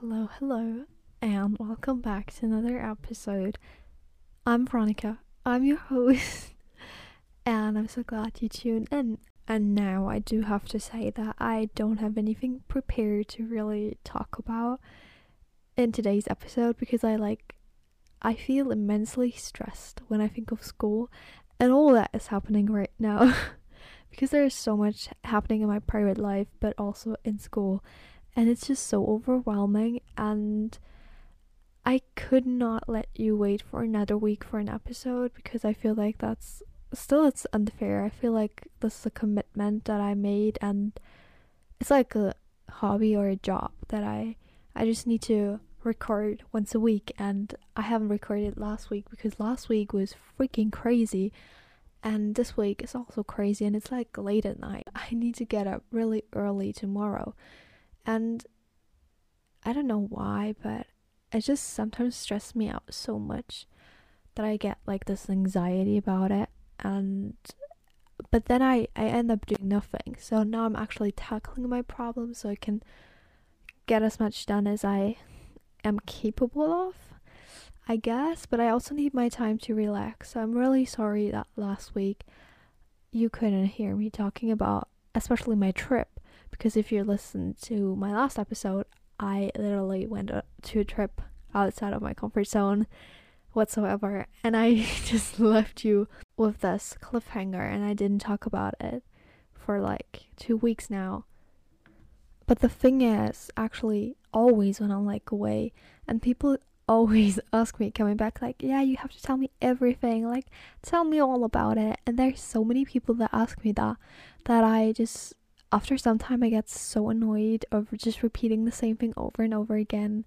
Hello, hello, and welcome back to another episode. I'm Veronica, I'm your host, and I'm so glad you tuned in. And now I do have to say that I don't have anything prepared to really talk about in today's episode because I like, I feel immensely stressed when I think of school and all that is happening right now because there is so much happening in my private life but also in school and it's just so overwhelming and I could not let you wait for another week for an episode because I feel like that's still it's unfair. I feel like this is a commitment that I made and it's like a hobby or a job that I I just need to record once a week and I haven't recorded last week because last week was freaking crazy and this week is also crazy and it's like late at night. I need to get up really early tomorrow and I don't know why, but it just sometimes stresses me out so much that I get like this anxiety about it and but then I, I end up doing nothing. So now I'm actually tackling my problem so I can get as much done as I am capable of, I guess. But I also need my time to relax. So I'm really sorry that last week you couldn't hear me talking about, especially my trip because if you listen to my last episode, I literally went uh, to a trip outside of my comfort zone whatsoever, and I just left you with this cliffhanger, and I didn't talk about it for like two weeks now. But the thing is, actually, always when I'm like away, and people always ask me coming back, like, yeah, you have to tell me everything, like, tell me all about it. And there's so many people that ask me that, that I just after some time I get so annoyed of just repeating the same thing over and over again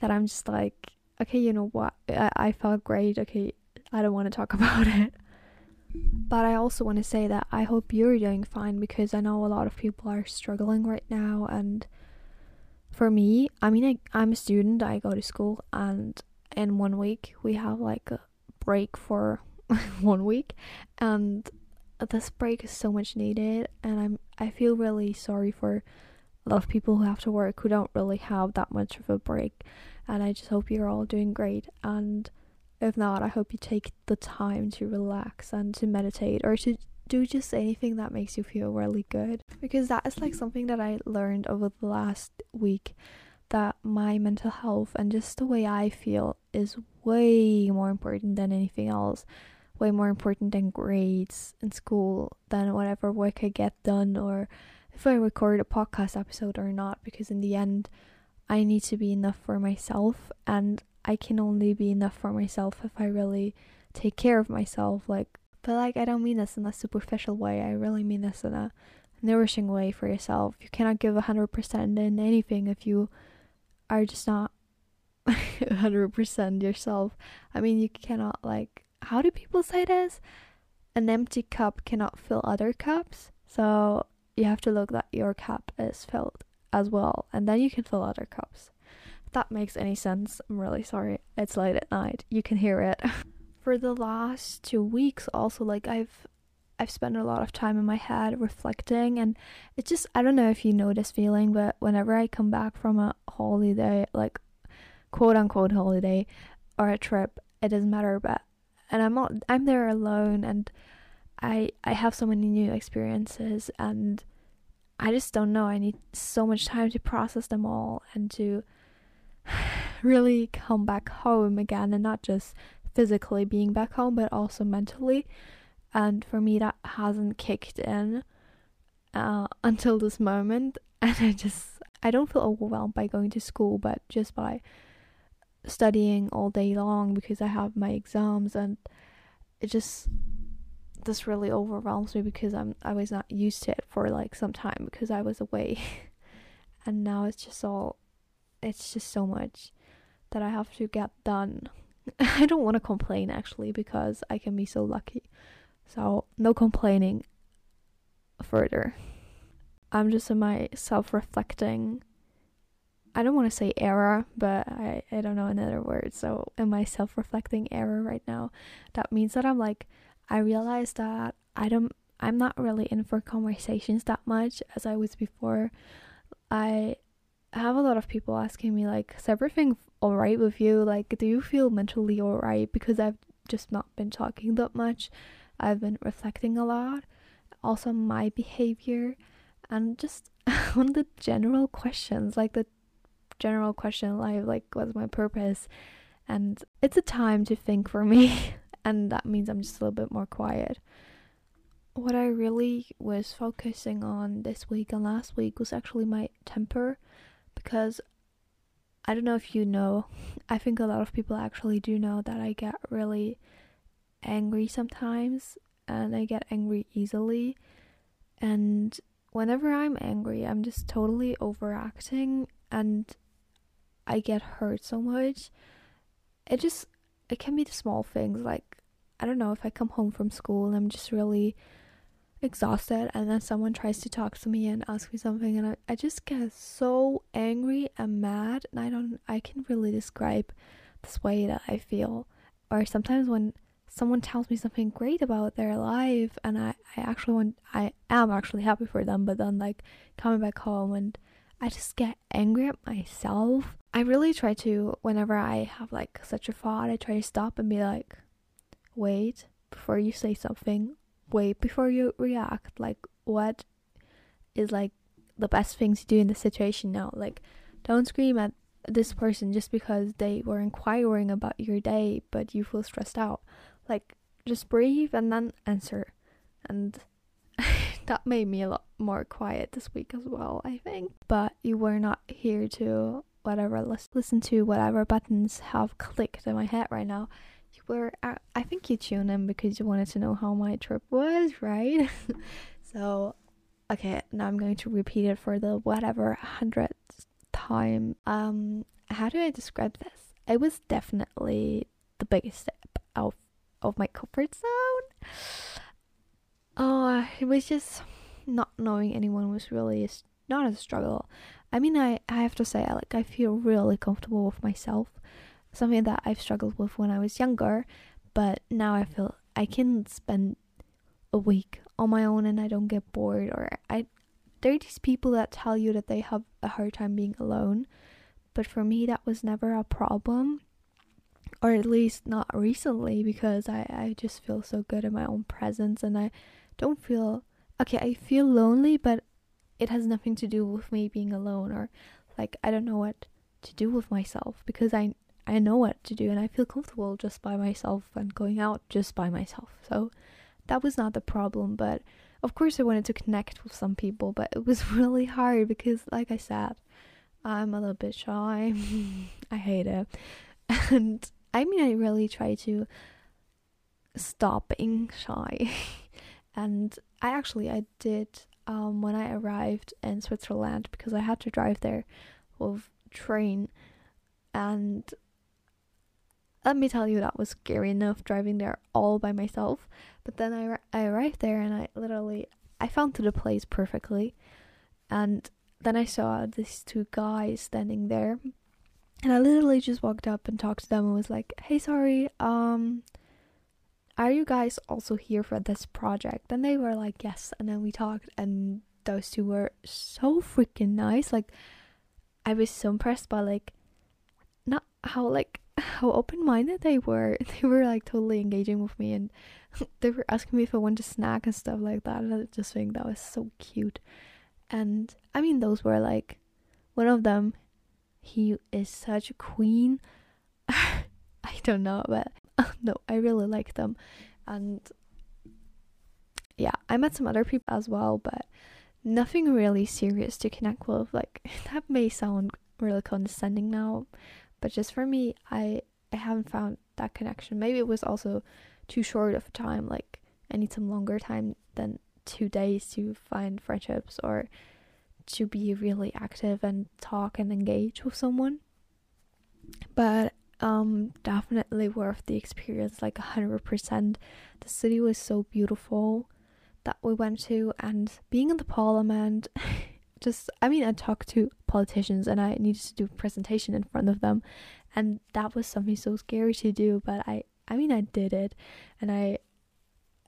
that I'm just like, okay, you know what? I, I felt great. Okay, I don't want to talk about it. But I also want to say that I hope you're doing fine because I know a lot of people are struggling right now. And for me, I mean, I, I'm a student, I go to school, and in one week we have like a break for one week. And this break is so much needed and I'm I feel really sorry for a lot of people who have to work who don't really have that much of a break and I just hope you're all doing great and if not I hope you take the time to relax and to meditate or to do just anything that makes you feel really good because that is like something that I learned over the last week that my mental health and just the way I feel is way more important than anything else way more important than grades in school than whatever work I get done or if I record a podcast episode or not because in the end I need to be enough for myself and I can only be enough for myself if I really take care of myself like but like I don't mean this in a superficial way I really mean this in a nourishing way for yourself. You cannot give 100% in anything if you are just not 100% yourself. I mean you cannot like how do people say this? An empty cup cannot fill other cups. So you have to look that your cup is filled as well, and then you can fill other cups. If that makes any sense, I'm really sorry. It's late at night. You can hear it. For the last two weeks, also like I've I've spent a lot of time in my head reflecting, and it's just I don't know if you know this feeling, but whenever I come back from a holiday, like quote unquote holiday or a trip, it doesn't matter, but and I'm not I'm there alone and I I have so many new experiences and I just don't know. I need so much time to process them all and to really come back home again and not just physically being back home but also mentally. And for me that hasn't kicked in uh, until this moment and I just I don't feel overwhelmed by going to school but just by studying all day long because I have my exams and it just this really overwhelms me because I'm I was not used to it for like some time because I was away and now it's just all it's just so much that I have to get done. I don't want to complain actually because I can be so lucky. So no complaining further. I'm just in my self-reflecting I don't want to say error, but I, I don't know another word. So, in my self reflecting error right now, that means that I'm like, I realize that I don't, I'm not really in for conversations that much as I was before. I, have a lot of people asking me like, is everything alright with you? Like, do you feel mentally alright? Because I've just not been talking that much. I've been reflecting a lot. Also, my behavior and just on the general questions, like the general question, like, like what's my purpose? And it's a time to think for me, and that means I'm just a little bit more quiet. What I really was focusing on this week and last week was actually my temper because I don't know if you know, I think a lot of people actually do know that I get really angry sometimes and I get angry easily. And whenever I'm angry, I'm just totally overacting and I get hurt so much. It just, it can be the small things like, I don't know, if I come home from school and I'm just really exhausted and then someone tries to talk to me and ask me something and I, I just get so angry and mad and I don't I can really describe this way that I feel. Or sometimes when someone tells me something great about their life and I, I actually want I am actually happy for them but then like coming back home and I just get angry at myself. I really try to whenever I have like such a thought I try to stop and be like wait before you say something wait before you react. Like what is like the best thing to do in the situation now? Like don't scream at this person just because they were inquiring about your day but you feel stressed out. Like just breathe and then answer. And that made me a lot more quiet this week as well i think but you were not here to whatever listen to whatever buttons have clicked in my head right now You were I think you tuned in because you wanted to know how my trip was, right? so okay, now I'm going to repeat it for the whatever hundredth time. Um how do I describe this? It was definitely the biggest step out of my comfort zone. Oh, it was just not knowing anyone was really not a struggle. I mean, I, I have to say, like, I feel really comfortable with myself something that I've struggled with when I was younger, but now I feel I can spend a week on my own and I don't get bored or I there are these people that tell you that they have a hard time being alone, but for me that was never a problem. Or at least not recently because I, I just feel so good in my own presence and I don't feel okay, I feel lonely but it has nothing to do with me being alone or like I don't know what to do with myself because I I know what to do and I feel comfortable just by myself and going out just by myself. So that was not the problem, but of course I wanted to connect with some people, but it was really hard because like I said, I'm a little bit shy. I hate it. And I mean I really try to stop being shy. and I actually I did um when I arrived in Switzerland because I had to drive there with train. And let me tell you, that was scary enough driving there all by myself. But then I, I arrived there and I literally I found the place perfectly, and then I saw these two guys standing there, and I literally just walked up and talked to them and was like, "Hey, sorry, um, are you guys also here for this project?" And they were like, "Yes." And then we talked, and those two were so freaking nice. Like, I was so impressed by like, not how like how open minded they were. They were like totally engaging with me and they were asking me if I wanted a snack and stuff like that. And I just think that was so cute. And I mean, those were like one of them. He is such a queen. I don't know, but no, I really like them. And yeah, I met some other people as well, but nothing really serious to connect with. Like, that may sound really condescending now, but just for me i i haven't found that connection maybe it was also too short of a time like i need some longer time than two days to find friendships or to be really active and talk and engage with someone but um definitely worth the experience like 100% the city was so beautiful that we went to and being in the parliament just I mean I talked to politicians and I needed to do a presentation in front of them and that was something so scary to do but I I mean I did it and I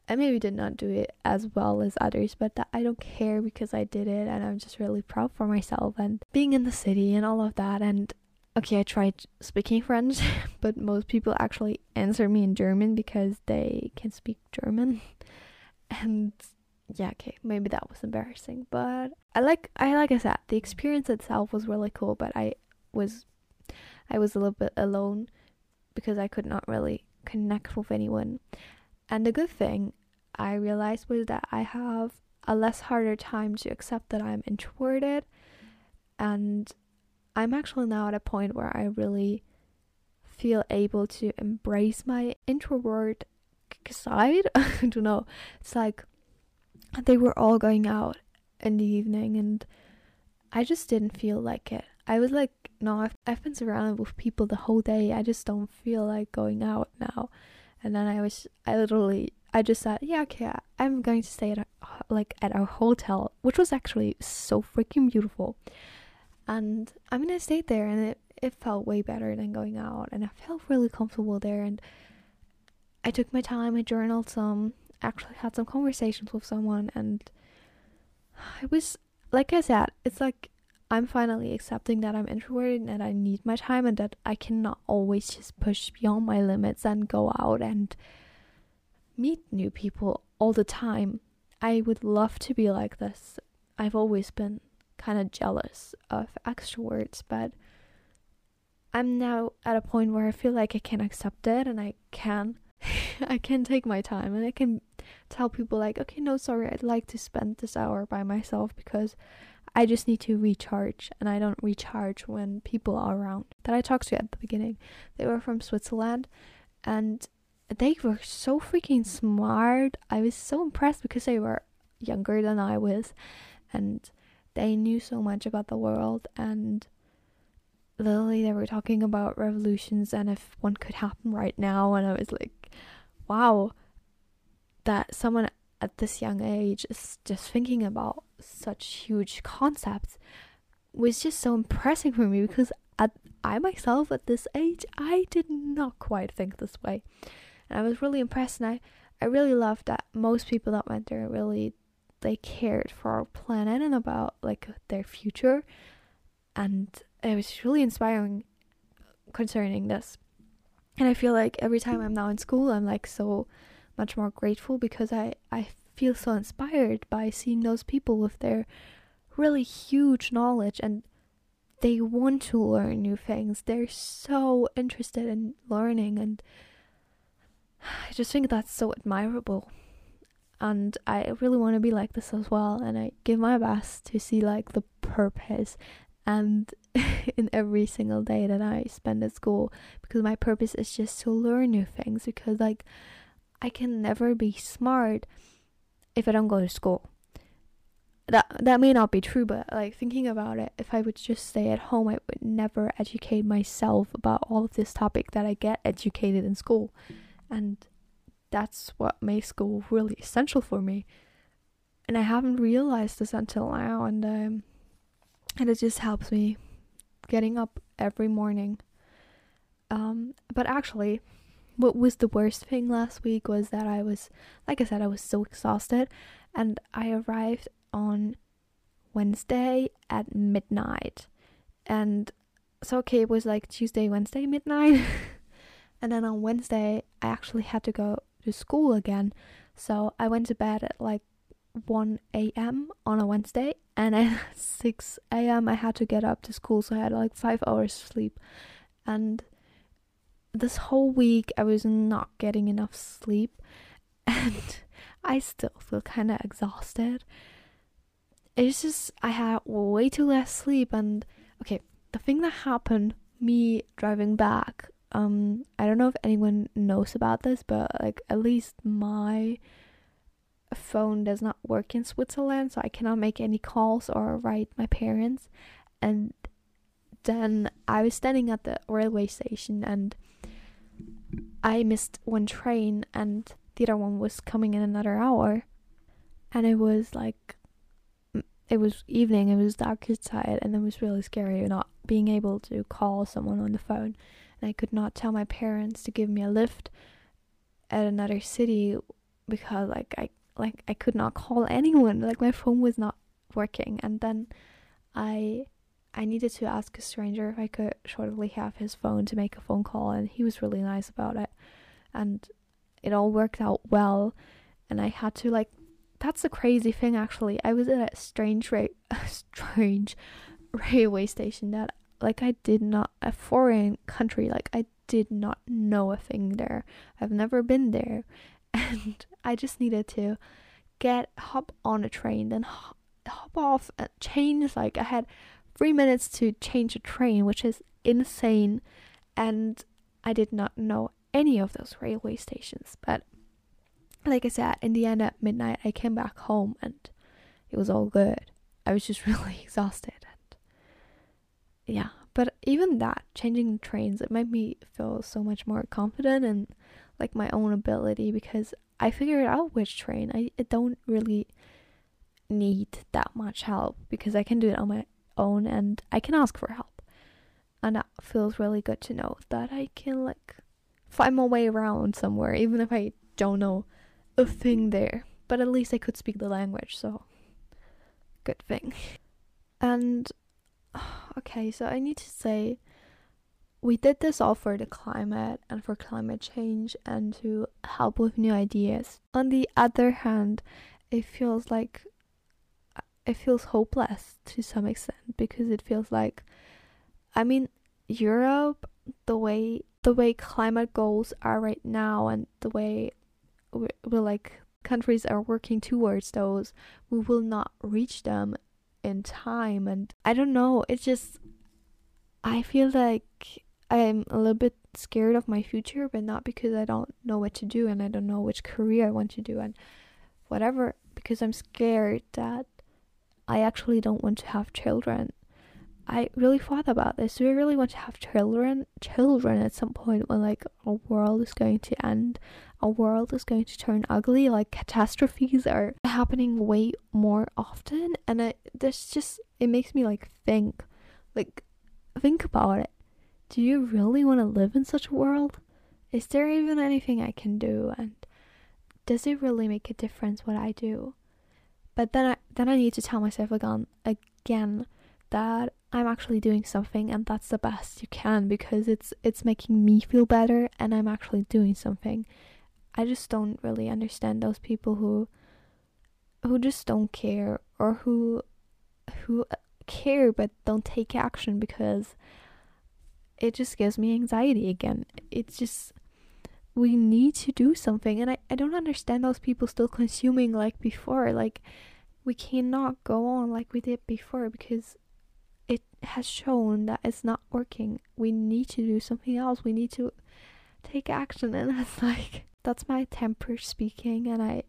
I maybe did not do it as well as others, but I don't care because I did it and I'm just really proud for myself and being in the city and all of that. And okay, I tried speaking French, but most people actually answer me in German because they can speak German. And yeah, okay, maybe that was embarrassing, but I like I like I said, the experience itself was really cool, but I was I was a little bit alone because I could not really connect with anyone. And the good thing I realized was that I have a less harder time to accept that I'm introverted and I'm actually now at a point where I really feel able to embrace my introvert side. I don't know. It's like they were all going out in the evening and I just didn't feel like it. I was like, no, I've, I've been surrounded with people the whole day. I just don't feel like going out now. And then I was, I literally, I just said, yeah, okay, I'm going to stay at a, like at our hotel, which was actually so freaking beautiful. And I mean, I stayed there and it, it felt way better than going out. And I felt really comfortable there. And I took my time, I journaled some, actually had some conversations with someone. And it was, like I said, it's like I'm finally accepting that I'm introverted and I need my time and that I cannot always just push beyond my limits and go out and meet new people all the time. I would love to be like this. I've always been kind of jealous of extroverts, but I'm now at a point where I feel like I can accept it and I can I can take my time and I can tell people like, okay, no, sorry, I'd like to spend this hour by myself because I just need to recharge and I don't recharge when people are around. That I talked to at the beginning. They were from Switzerland and they were so freaking smart. I was so impressed because they were younger than I was and they knew so much about the world and literally they were talking about revolutions and if one could happen right now. And I was like wow that someone at this young age is just thinking about such huge concepts was just so impressive for me because at, I myself at this age I did not quite think this way. And I was really impressed and I, I really loved that most people that went there really they cared for our planet and about like their future and it was really inspiring concerning this and I feel like every time I'm now in school I'm like so much more grateful because I, I feel so inspired by seeing those people with their really huge knowledge and they want to learn new things. They're so interested in learning and I just think that's so admirable. And I really want to be like this as well and I give my best to see like the purpose and in every single day that I spend at school because my purpose is just to learn new things because like I can never be smart if I don't go to school. That that may not be true, but like thinking about it, if I would just stay at home, I would never educate myself about all of this topic that I get educated in school. And that's what made school really essential for me. And I haven't realized this until now and um and it just helps me getting up every morning. Um but actually what was the worst thing last week was that I was, like I said, I was so exhausted, and I arrived on Wednesday at midnight. And so, okay, it was like Tuesday, Wednesday, midnight. and then on Wednesday, I actually had to go to school again. So I went to bed at like 1 a.m. on a Wednesday, and at 6 a.m., I had to get up to school. So I had like five hours sleep. And this whole week I was not getting enough sleep and I still feel kind of exhausted. It's just I had way too less sleep and okay, the thing that happened me driving back um I don't know if anyone knows about this but like at least my phone does not work in Switzerland so I cannot make any calls or write my parents and then I was standing at the railway station and I missed one train and the other one was coming in another hour. And it was like, it was evening, it was dark outside, and it was really scary not being able to call someone on the phone. And I could not tell my parents to give me a lift at another city because like I like I could not call anyone. Like my phone was not working and then I I needed to ask a stranger if I could shortly have his phone to make a phone call and he was really nice about it. And it all worked out well and I had to like that's a crazy thing actually. I was at a strange ra- strange railway station that like I did not a foreign country like I did not know a thing there. I've never been there. And I just needed to get hop on a train then hop, off and change like I had 3 minutes to change a train which is insane. And I did not know any of those railway stations. But like I said in the end at midnight I came back home and it was all good. I was just really exhausted yeah, but even that changing trains it made me feel so much more confident and like my own ability because I figured out which train I, I don't really need that much help because I can do it on my own and I can ask for help. And that feels really good to know that I can like find my way around somewhere even if I don't know a thing there. But at least I could speak the language, so good thing. And okay, so I need to say we did this all for the climate and for climate change and to help with new ideas. On the other hand, it feels like uh, it feels hopeless to some extent because it feels like I mean Europe the way the way climate goals are right now and the way we, we like countries are working towards those we will not reach them in time and I don't know it's just I feel like I'm a little bit scared of my future, but not because I don't know what to do and I don't know which career I want to do and whatever, because I'm scared that I actually don't want to have children. I really thought about this. Do I really want to have children? Children at some point when like our world is going to end, our world is going to turn ugly. Like catastrophes are happening way more often, and it this just it makes me like think, like think about it do you really want to live in such a world? Is there even anything I can do? And does it really make a difference what I do? But then I then I need to tell myself again again that I'm actually doing something and that's the best you can because it's it's making me feel better and I'm actually doing something. I just don't really understand those people who who just don't care or who who uh, care but don't take action because it just gives me anxiety again. It's just we need to do something and I, I don't understand those people still consuming like before. Like we cannot go on like we did before because has shown that it's not working. We need to do something else. We need to take action and that's like that's my temper speaking and I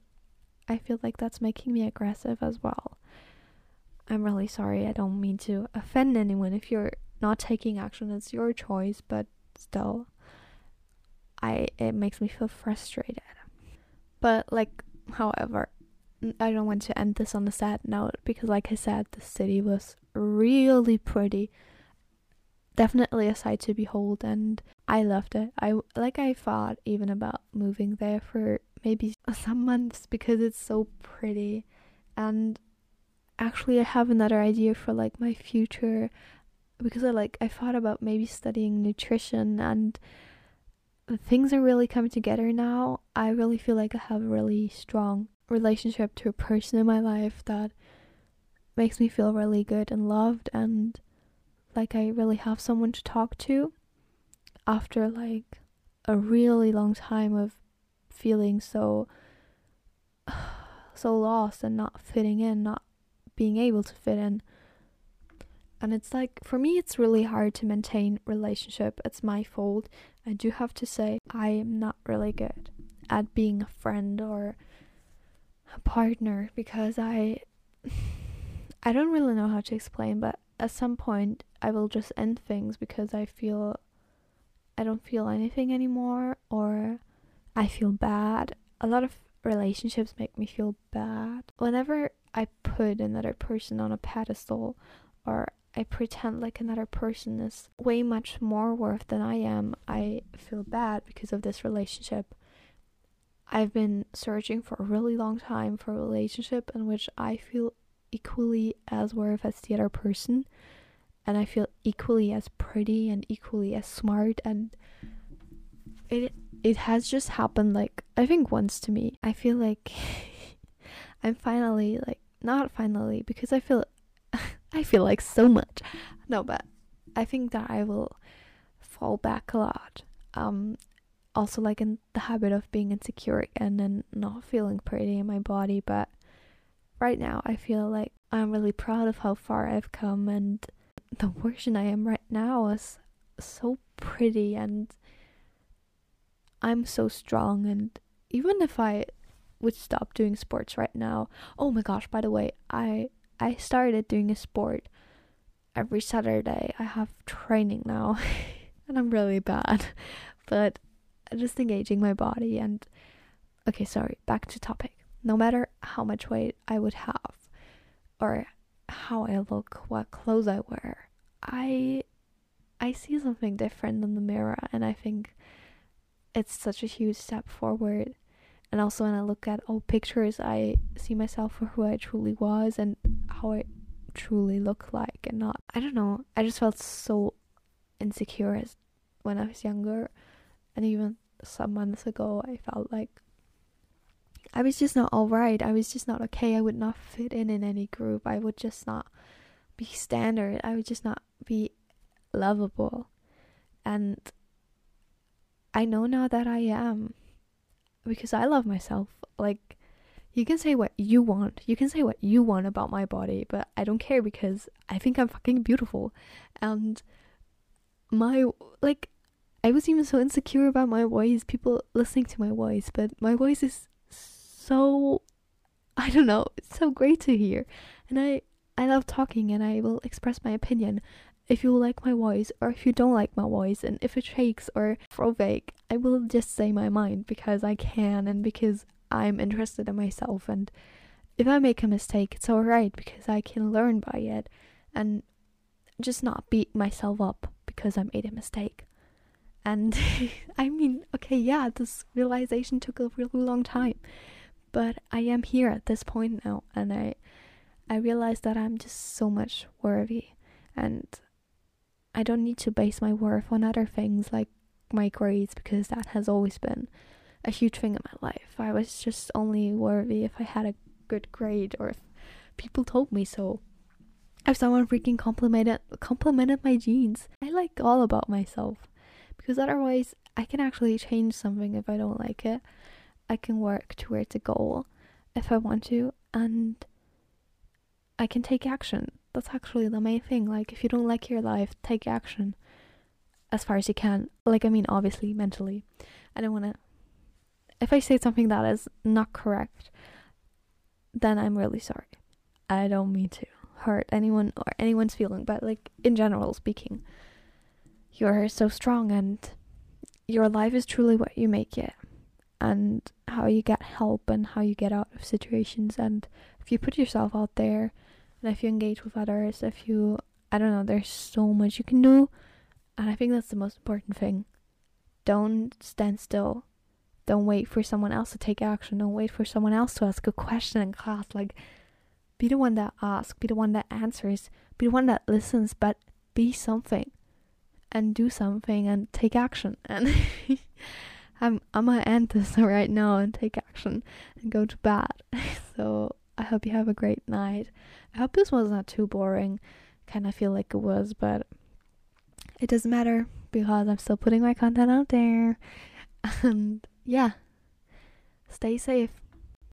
I feel like that's making me aggressive as well. I'm really sorry. I don't mean to offend anyone if you're not taking action it's your choice but still i it makes me feel frustrated but like however i don't want to end this on a sad note because like i said the city was really pretty. Definitely a sight to behold and i loved it. I like i thought even about moving there for maybe some months because it's so pretty. And actually i have another idea for like my future because I like I thought about maybe studying nutrition and things are really coming together now. I really feel like I have a really strong relationship to a person in my life that makes me feel really good and loved and like I really have someone to talk to after like a really long time of feeling so so lost and not fitting in, not being able to fit in. And it's like for me it's really hard to maintain relationship. It's my fault. I do have to say i am not really good at being a friend or a partner because i i don't really know how to explain but at some point i will just end things because i feel i don't feel anything anymore or i feel bad a lot of relationships make me feel bad whenever i put another person on a pedestal or I pretend like another person is way much more worth than I am, I feel bad because of this relationship. I've been searching for a really long time for a relationship in which I feel equally as worth as the other person and I feel equally as pretty and equally as smart and it it has just happened like I think once to me. I feel like I'm finally like not finally because I feel I feel like so much. No, but I think that I will fall back a lot. Um also like in the habit of being insecure again and not feeling pretty in my body, but right now I feel like I'm really proud of how far I've come and the version I am right now is so pretty and I'm so strong and even if I would stop doing sports right now. Oh my gosh, by the way, I I started doing a sport every Saturday. I have training now and I'm really bad. But just engaging my body and okay, sorry, back to topic. No matter how much weight I would have or how I look, what clothes I wear, I I see something different in the mirror. And I think it's such a huge step forward. And also when I look at old pictures I see myself for who I truly was and how I truly look like and not I don't know, I just felt so insecure as when I was younger. And even some months ago I felt like I was just not alright. I was just not okay. I would not fit in in any group. I would just not be standard. I would just not be lovable. And I know now that I am because I love myself. Like, you can say what you want. You can say what you want about my body, but I don't care because I think I'm fucking beautiful. And my, like, I was even so insecure about my voice, people listening to my voice, but my voice is so I don't know, it's so great to hear. And I I love talking and I will express my opinion. If you like my voice or if you don't like my voice and if it shakes or throwback, I will just say my mind because I can and because I'm interested in myself and if I make a mistake, it's alright because I can learn by it and just not beat myself up because I made a mistake. And I mean, okay, yeah, this realization took a really long time. But I am here at this point now and I I realize that I'm just so much worthy and I don't need to base my worth on other things like my grades because that has always been a huge thing in my life. I was just only worthy if I had a good grade or if people told me so. If someone freaking complimented complimented my jeans. I like all about myself because otherwise I can actually change something if I don't like it. I can work towards a goal if I want to and I can take action. That's actually the main thing. Like if you don't like your life, take action as far as you can. Like I mean obviously mentally. I don't want to if I say something that is not correct, then I'm really sorry. I don't mean to hurt anyone or anyone's feeling, but like in general speaking, you're so strong and your life is truly what you make it and how you get help and how you get out of situations. And if you put yourself out there and if you engage with others if you i don't know there's so much you can do. And i think that's the most important thing. Don't stand still. Don't wait for someone else to take action. Don't wait for someone else to ask a question in class. Like be the one that asks be the one that answers be the one that listens but be something and do something and take action. And I'm I'm gonna end this right now and take action and go to bed. so I hope you have a great night. I hope this was not too boring. Kind of feel like it was, but it doesn't matter because I'm still putting my content out there. And yeah, stay safe.